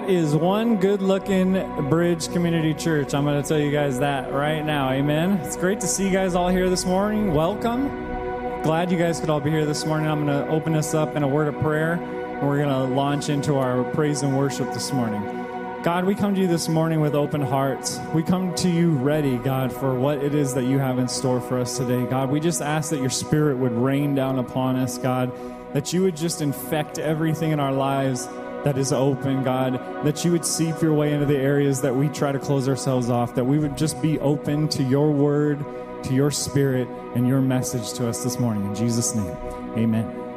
That is one good looking Bridge Community Church. I'm going to tell you guys that right now. Amen. It's great to see you guys all here this morning. Welcome. Glad you guys could all be here this morning. I'm going to open us up in a word of prayer. And we're going to launch into our praise and worship this morning. God, we come to you this morning with open hearts. We come to you ready, God, for what it is that you have in store for us today. God, we just ask that your spirit would rain down upon us, God, that you would just infect everything in our lives that is open, God, that you would seep your way into the areas that we try to close ourselves off, that we would just be open to your word, to your spirit, and your message to us this morning. In Jesus' name, amen.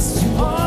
You are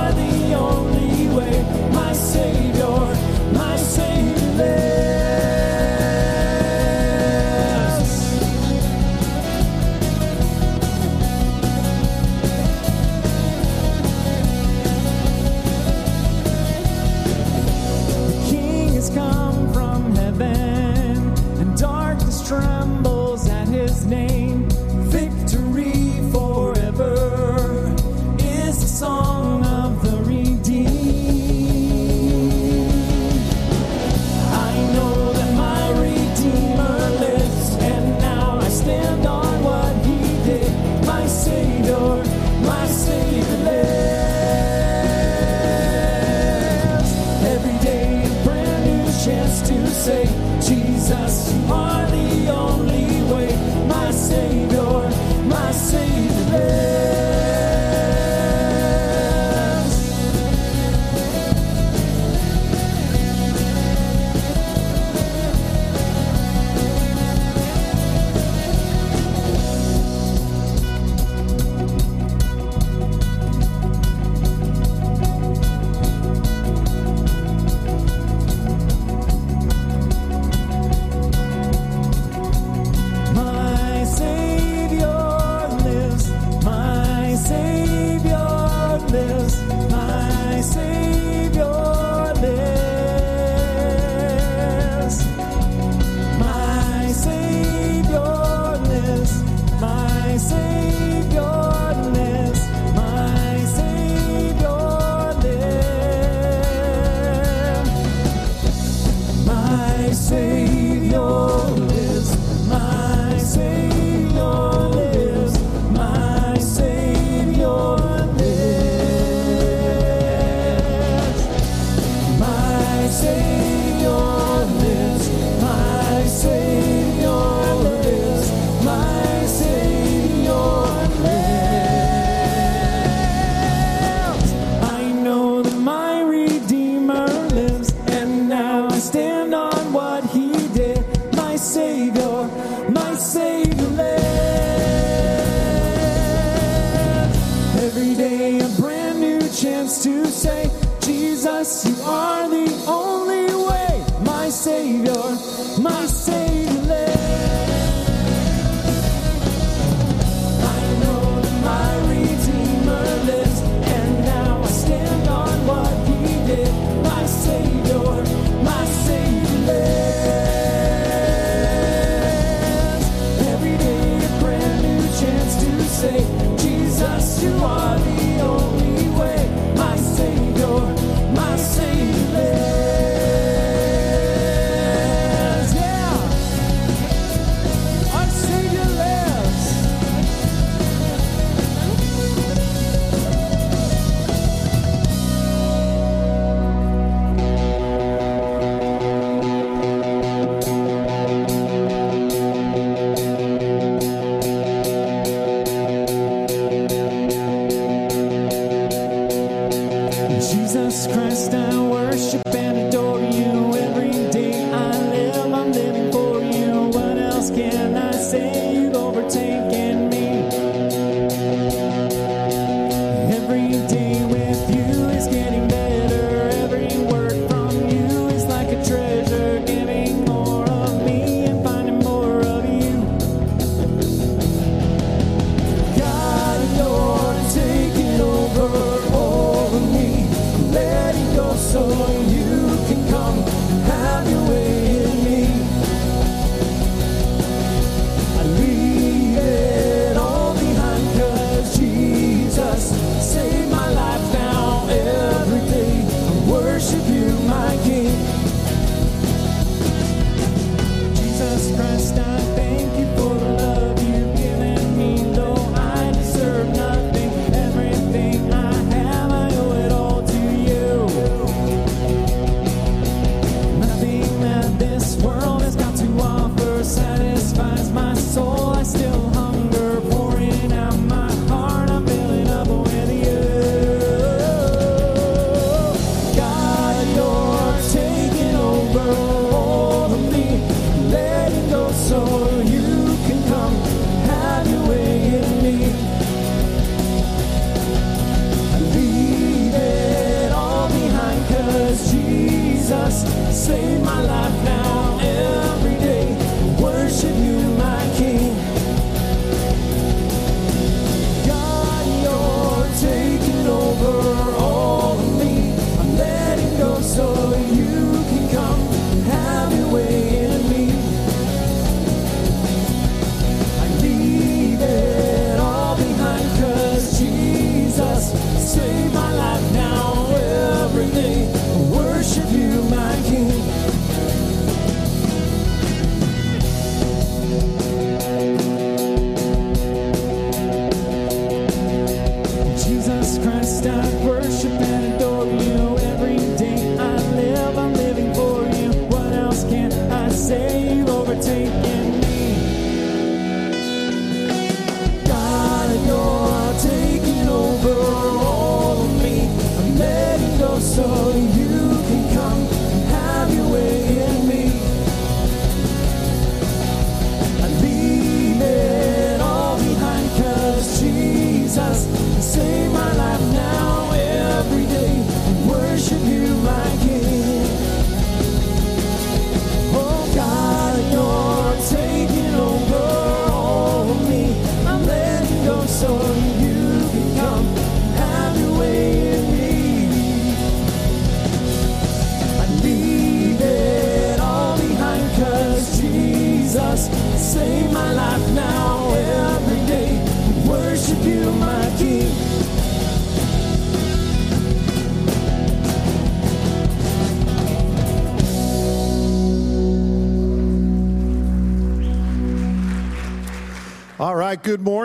Saved my life now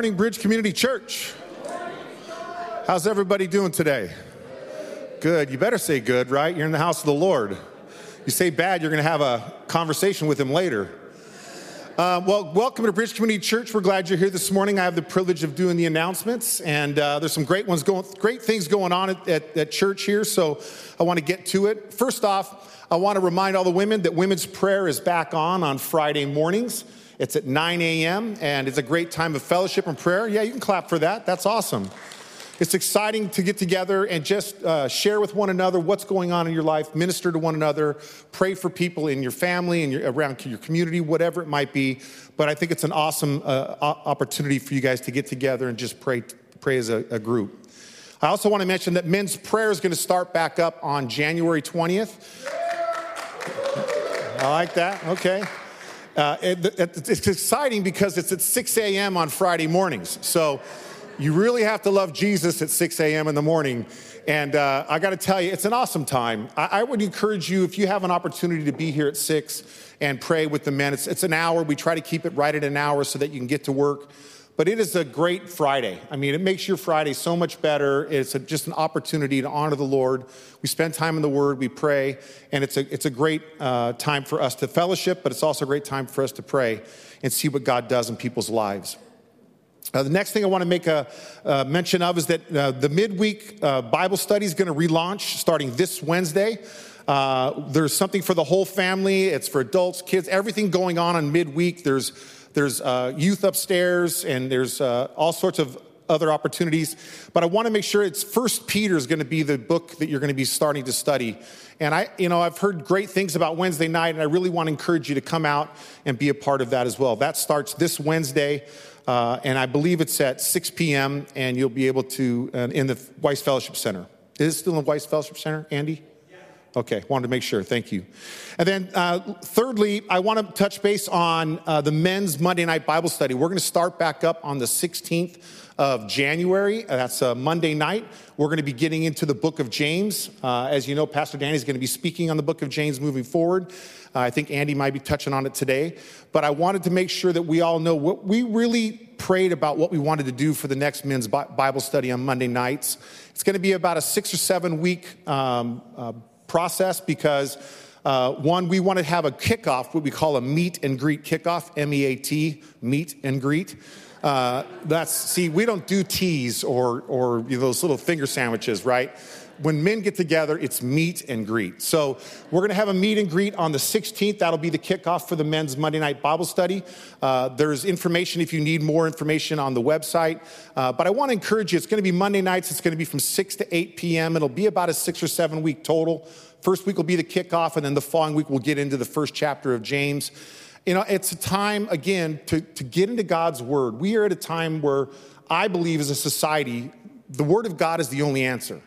morning, Bridge Community Church. How's everybody doing today? Good. You better say good, right? You're in the house of the Lord. You say bad, you're going to have a conversation with him later. Uh, well, welcome to Bridge Community Church. We're glad you're here this morning. I have the privilege of doing the announcements, and uh, there's some great ones going, great things going on at, at, at church here. So I want to get to it. First off, I want to remind all the women that women's prayer is back on on Friday mornings. It's at 9 a.m. and it's a great time of fellowship and prayer. Yeah, you can clap for that. That's awesome. It's exciting to get together and just uh, share with one another what's going on in your life, minister to one another, pray for people in your family and your, around your community, whatever it might be. But I think it's an awesome uh, opportunity for you guys to get together and just pray, pray as a, a group. I also want to mention that men's prayer is going to start back up on January 20th. I like that. Okay. Uh, it, it, it's exciting because it's at 6 a.m. on Friday mornings. So you really have to love Jesus at 6 a.m. in the morning. And uh, I got to tell you, it's an awesome time. I, I, would encourage you, if you have an opportunity to be here at 6 and pray with the men, it's, it's an hour. We try to keep it right at an hour so that you can get to work. But it is a great Friday. I mean, it makes your Friday so much better. It's a, just an opportunity to honor the Lord. We spend time in the Word, we pray, and it's a, it's a great uh, time for us to fellowship, but it's also a great time for us to pray and see what God does in people's lives. Uh, the next thing I want to make a, a mention of is that uh, the midweek uh, Bible study is going to relaunch starting this Wednesday. Uh, there's something for the whole family. It's for adults, kids, everything going on on midweek. There's there's uh, youth upstairs, and there's uh, all sorts of other opportunities. But I want to make sure it's First Peter is going to be the book that you're going to be starting to study. And I, you know, I've heard great things about Wednesday night, and I really want to encourage you to come out and be a part of that as well. That starts this Wednesday. Uh, and I believe it's at 6 p.m. and you'll be able to uh, in the Weiss Fellowship Center. Is it still in the Weiss Fellowship Center, Andy? Okay, wanted to make sure. Thank you. And then, uh, thirdly, I want to touch base on uh, the men's Monday night Bible study. We're going to start back up on the 16th of January. That's a Monday night. We're going to be getting into the book of James. Uh, as you know, Pastor Danny is going to be speaking on the book of James moving forward. Uh, I think Andy might be touching on it today. But I wanted to make sure that we all know what we really prayed about what we wanted to do for the next men's Bible study on Monday nights. It's going to be about a six or seven week um, uh, process because uh, one, we want to have a kickoff, what we call a meet and greet kickoff, M E A T, meet and greet. Uh, that's see, we don't do teas or or you know, those little finger sandwiches, right? When men get together, it's meet and greet. So we're going to have a meet and greet on the 16th. That'll be the kickoff for the men's Monday night Bible study. Uh, there's information if you need more information on the website. Uh, but I want to encourage you. It's going to be Monday nights. It's going to be from 6 to 8 p.m. It'll be about a six or seven week total. First week will be the kickoff, and then the following week we'll get into the first chapter of James. You know, it's a time, again, to, to get into God's Word. We are at a time where I believe as a society, the Word of God is the only answer.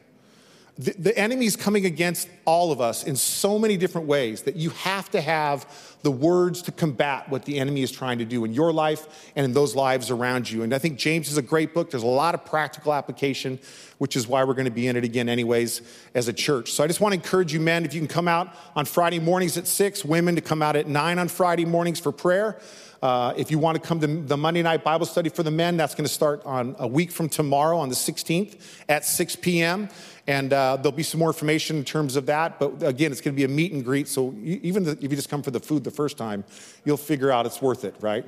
The, the enemy is coming against all of us in so many different ways that you have to have the words to combat what the enemy is trying to do in your life and in those lives around you. And I think James is a great book. There's a lot of practical application, which is why we're going to be in it again, anyways, as a church. So I just want to encourage you, men, if you can come out on Friday mornings at six, women to come out at nine on Friday mornings for prayer. Uh, if you want to come to the Monday night Bible study for the men, that's going to start on a week from tomorrow on the 16th at 6 p.m. And uh, there'll be some more information in terms of that. But again, it's going to be a meet and greet. So even if you just come for the food the first time, you'll figure out it's worth it, right?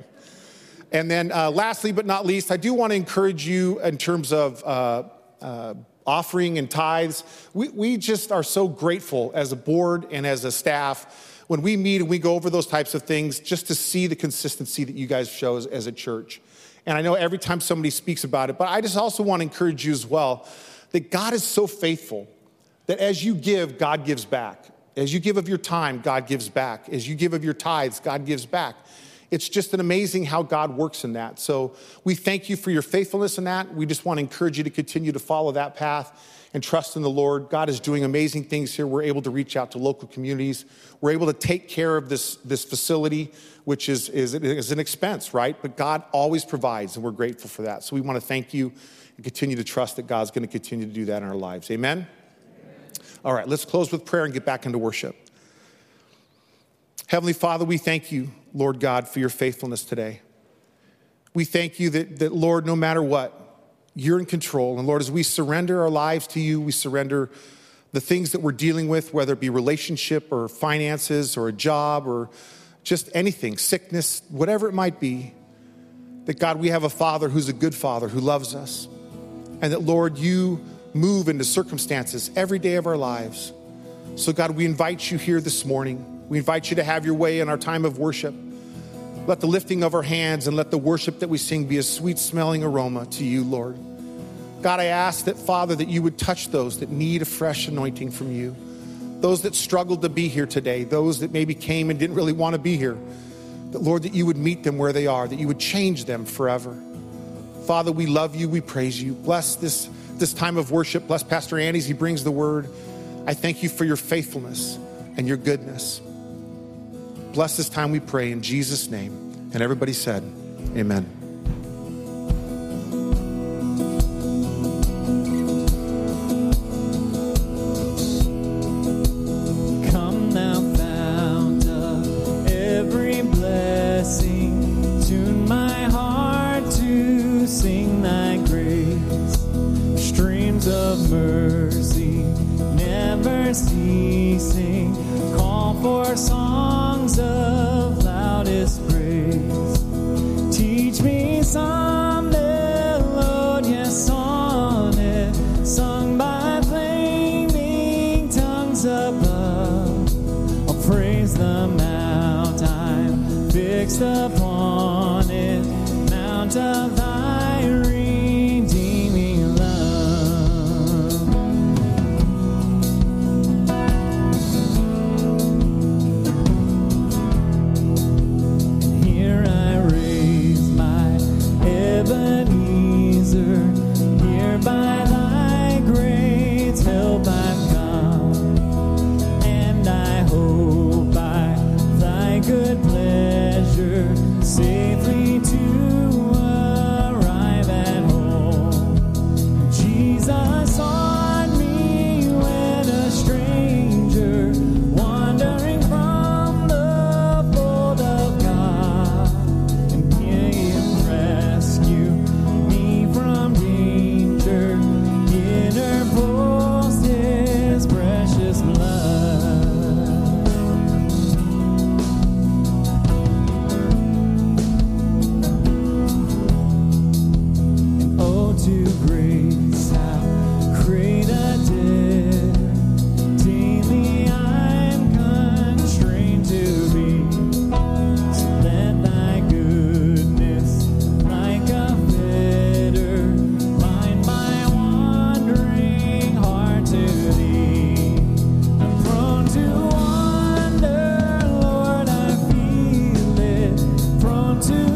And then, uh, lastly but not least, I do want to encourage you in terms of uh, uh, offering and tithes. We, we just are so grateful as a board and as a staff when we meet and we go over those types of things, just to see the consistency that you guys show as, as a church. And I know every time somebody speaks about it, but I just also want to encourage you as well that God is so faithful that as you give, God gives back. As you give of your time, God gives back. As you give of your tithes, God gives back. It's just an amazing how God works in that. So we thank you for your faithfulness in that. We just want to encourage you to continue to follow that path and trust in the Lord. God is doing amazing things here. We're able to reach out to local communities. We're able to take care of this, this facility, which is, is, is an expense, right? But God always provides, and we're grateful for that. So we want to thank you and continue to trust that God's going to continue to do that in our lives. Amen? Amen? All right, let's close with prayer and get back into worship. Heavenly Father, we thank you, Lord God, for your faithfulness today. We thank you that, that Lord, no matter what, you're in control. And Lord, as we surrender our lives to you, we surrender the things that we're dealing with, whether it be relationship or finances or a job or just anything, sickness, whatever it might be, that God, we have a Father who's a good Father who loves us. And that, Lord, you move into circumstances every day of our lives. So, God, we invite you here this morning. We invite you to have your way in our time of worship. Let the lifting of our hands and let the worship that we sing be a sweet smelling aroma to you, Lord. God, I ask that, Father, that you would touch those that need a fresh anointing from you, those that struggled to be here today, those that maybe came and didn't really want to be here. That, Lord, that you would meet them where they are, that you would change them forever. Father, we love you, we praise you. Bless this, this time of worship. Bless Pastor Andy he brings the word. I thank you for your faithfulness and your goodness. Bless this time, we pray in Jesus' name. And everybody said, Amen. Safely to to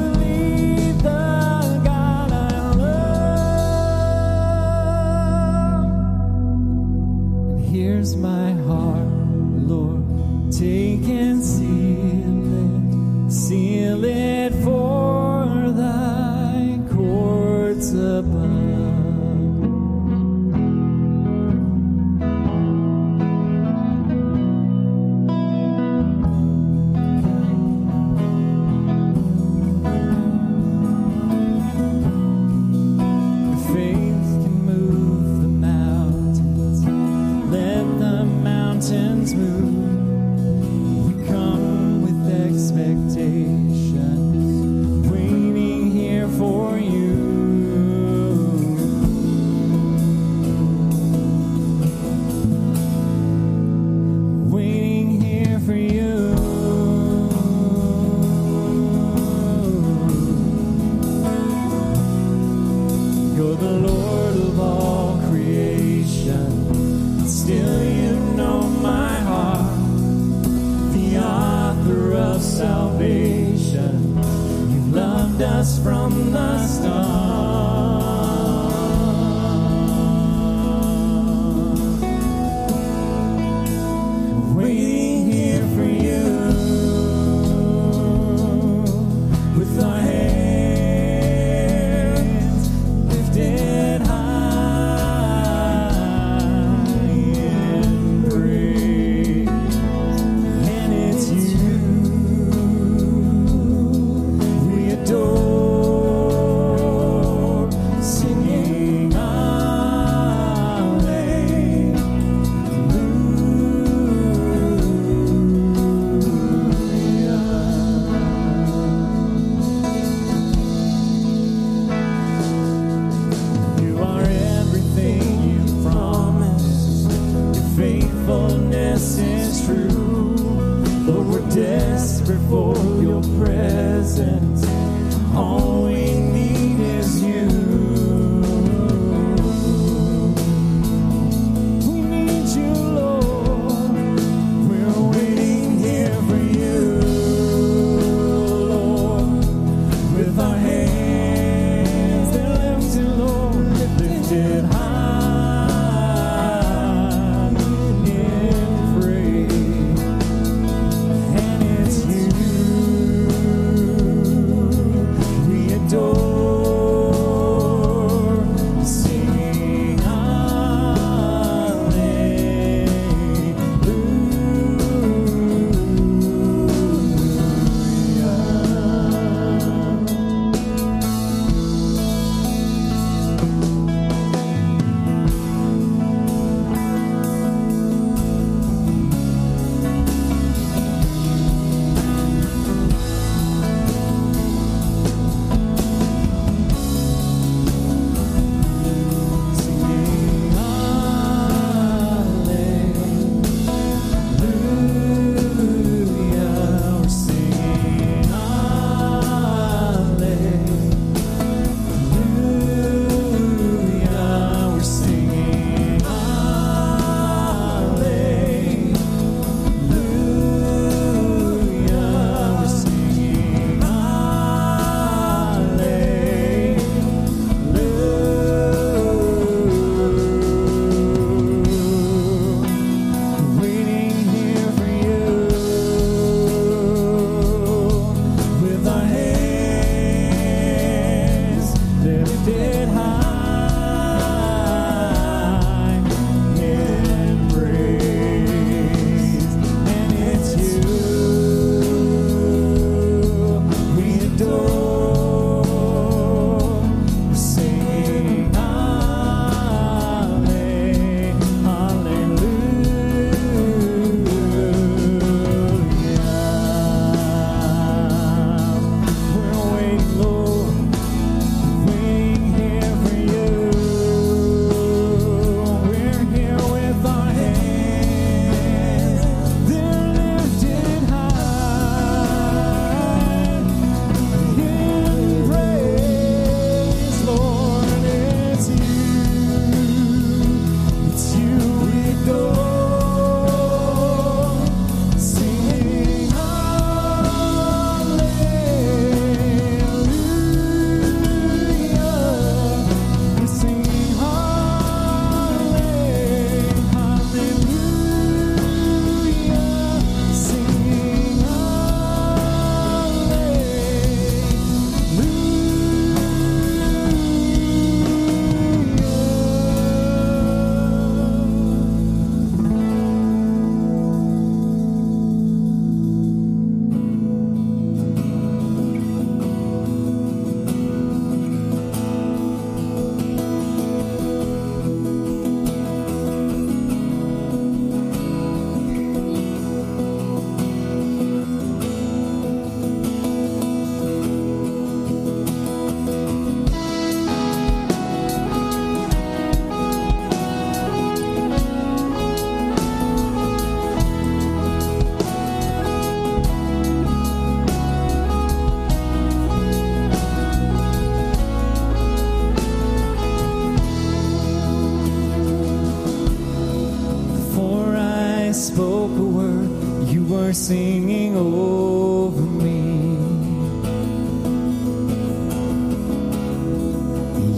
are singing over me.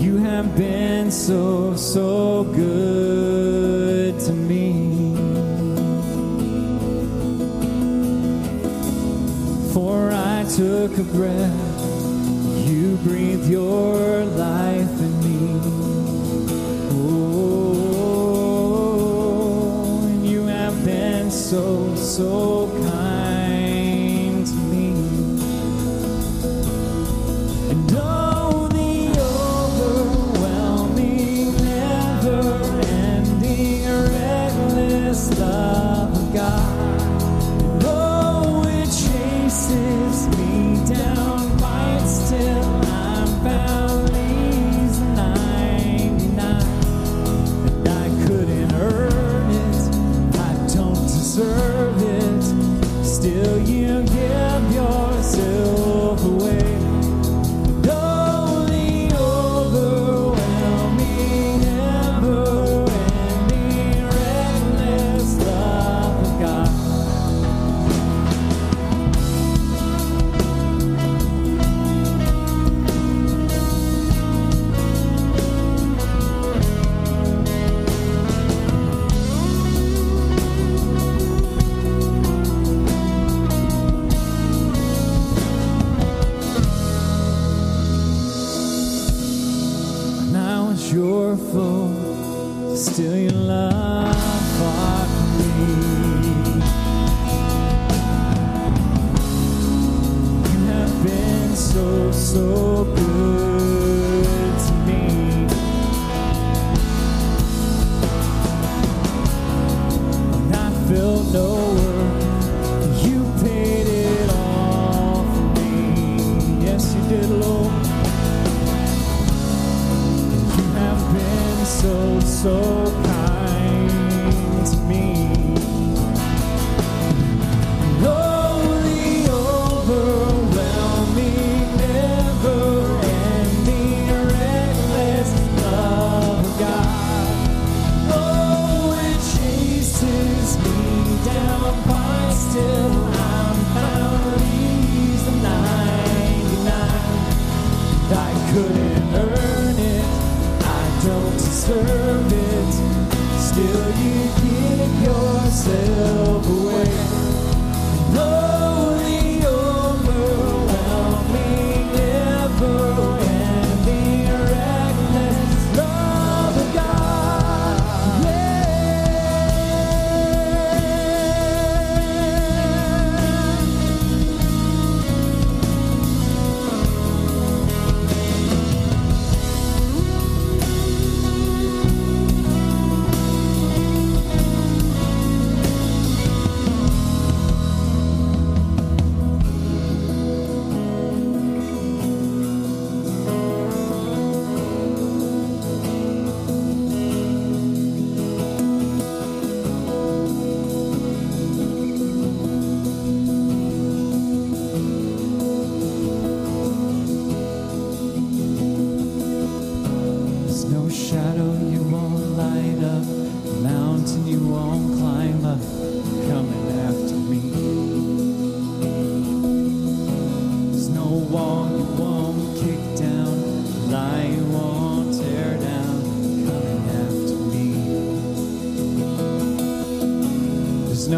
You have been so, so good to me. For I took a breath, you breathed your life in me. Oh, you have been so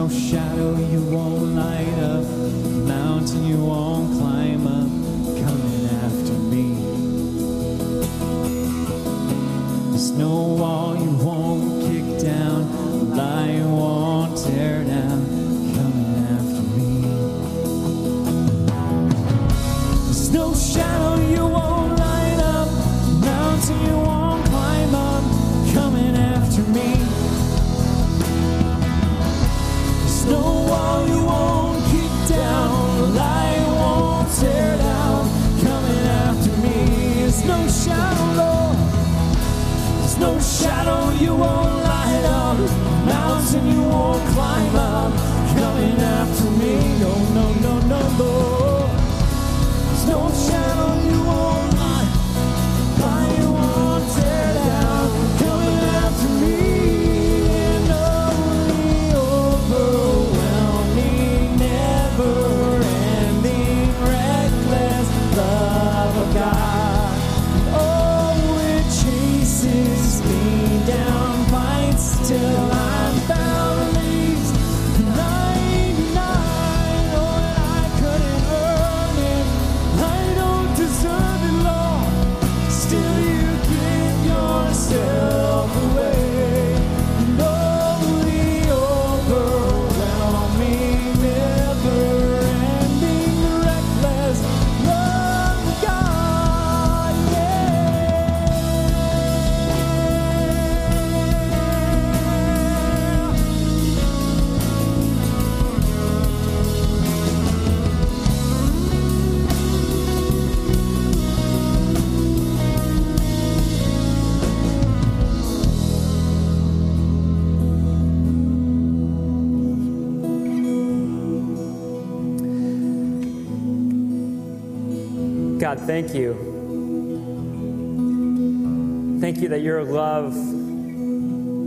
no shadow you won't light up, mountain you won't climb. God, thank you. Thank you that your love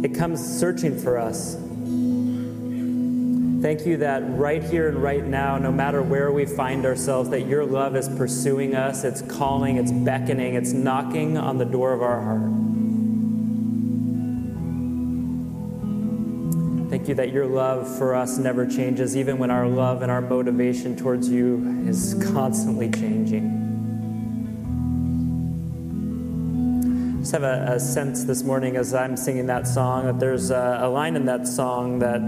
it comes searching for us. Thank you that right here and right now, no matter where we find ourselves, that your love is pursuing us, it's calling, it's beckoning, it's knocking on the door of our heart. Thank you that your love for us never changes, even when our love and our motivation towards you is constantly changing. Have a, a, sense this morning as I'm singing that song that there's a, a, line in that song that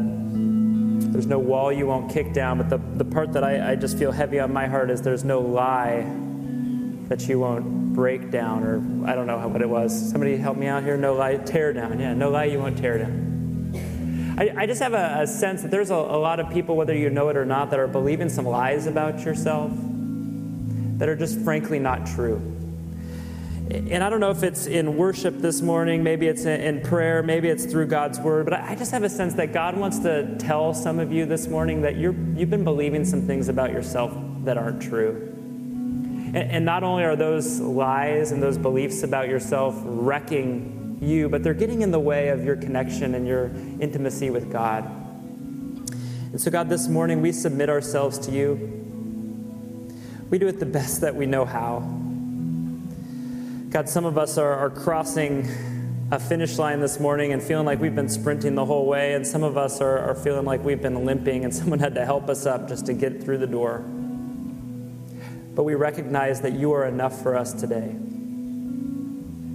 there's no wall you won't kick down, but the, the part that I, I just feel heavy on my heart is there's no lie that you won't break down, or I don't know what it was. Somebody help me out here. No lie, tear down. Yeah, no lie you won't tear down. I, I just have a, a, sense that there's a, a lot of people, whether you know it or not, that are believing some lies about yourself that are just frankly not true. And I don't know if it's in worship this morning, maybe it's in prayer, maybe it's through God's word, but I just have a sense that God wants to tell some of you this morning that you're, you've been believing some things about yourself that aren't true. And, not only are those lies and those beliefs about yourself wrecking you, but they're getting in the way of your connection and your intimacy with God. And so, God, this morning we submit ourselves to you. We do it the best that we know how. God, some of us are, are crossing a finish line this morning and feeling like we've been sprinting the whole way, and some of us are, are feeling like we've been limping and someone had to help us up just to get through the door. But we recognize that you are enough for us today.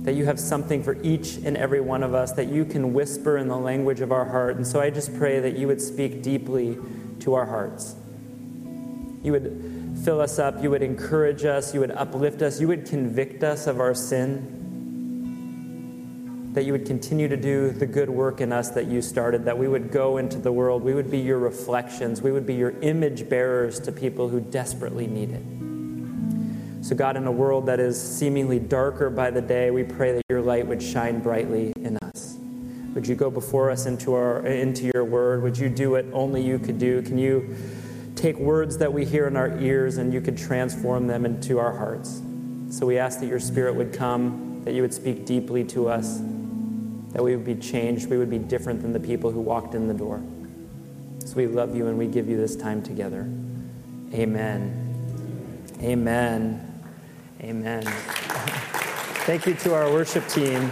That you have something for each and every one of us, that you can whisper in the language of our heart. And so I just pray that you would speak deeply to our hearts. You would fill us up. You would encourage us. You would uplift us. You would convict us of our sin. That you would continue to do the good work in us that you started, that we would go into the world. We would be your reflections. We would be your image bearers to people who desperately need it. So, God, in a world that is seemingly darker by the day, we pray that your light would shine brightly in us. Would you go before us into, our, into your word? Would you do what only you could do? Can you take words that we hear in our ears and you could transform them into our hearts. So we ask that your Spirit would come, that you would speak deeply to us, that we would be changed, we would be different than the people who walked in the door. So we love you and we give you this time together. Amen. Amen. Amen. Thank you to our worship team.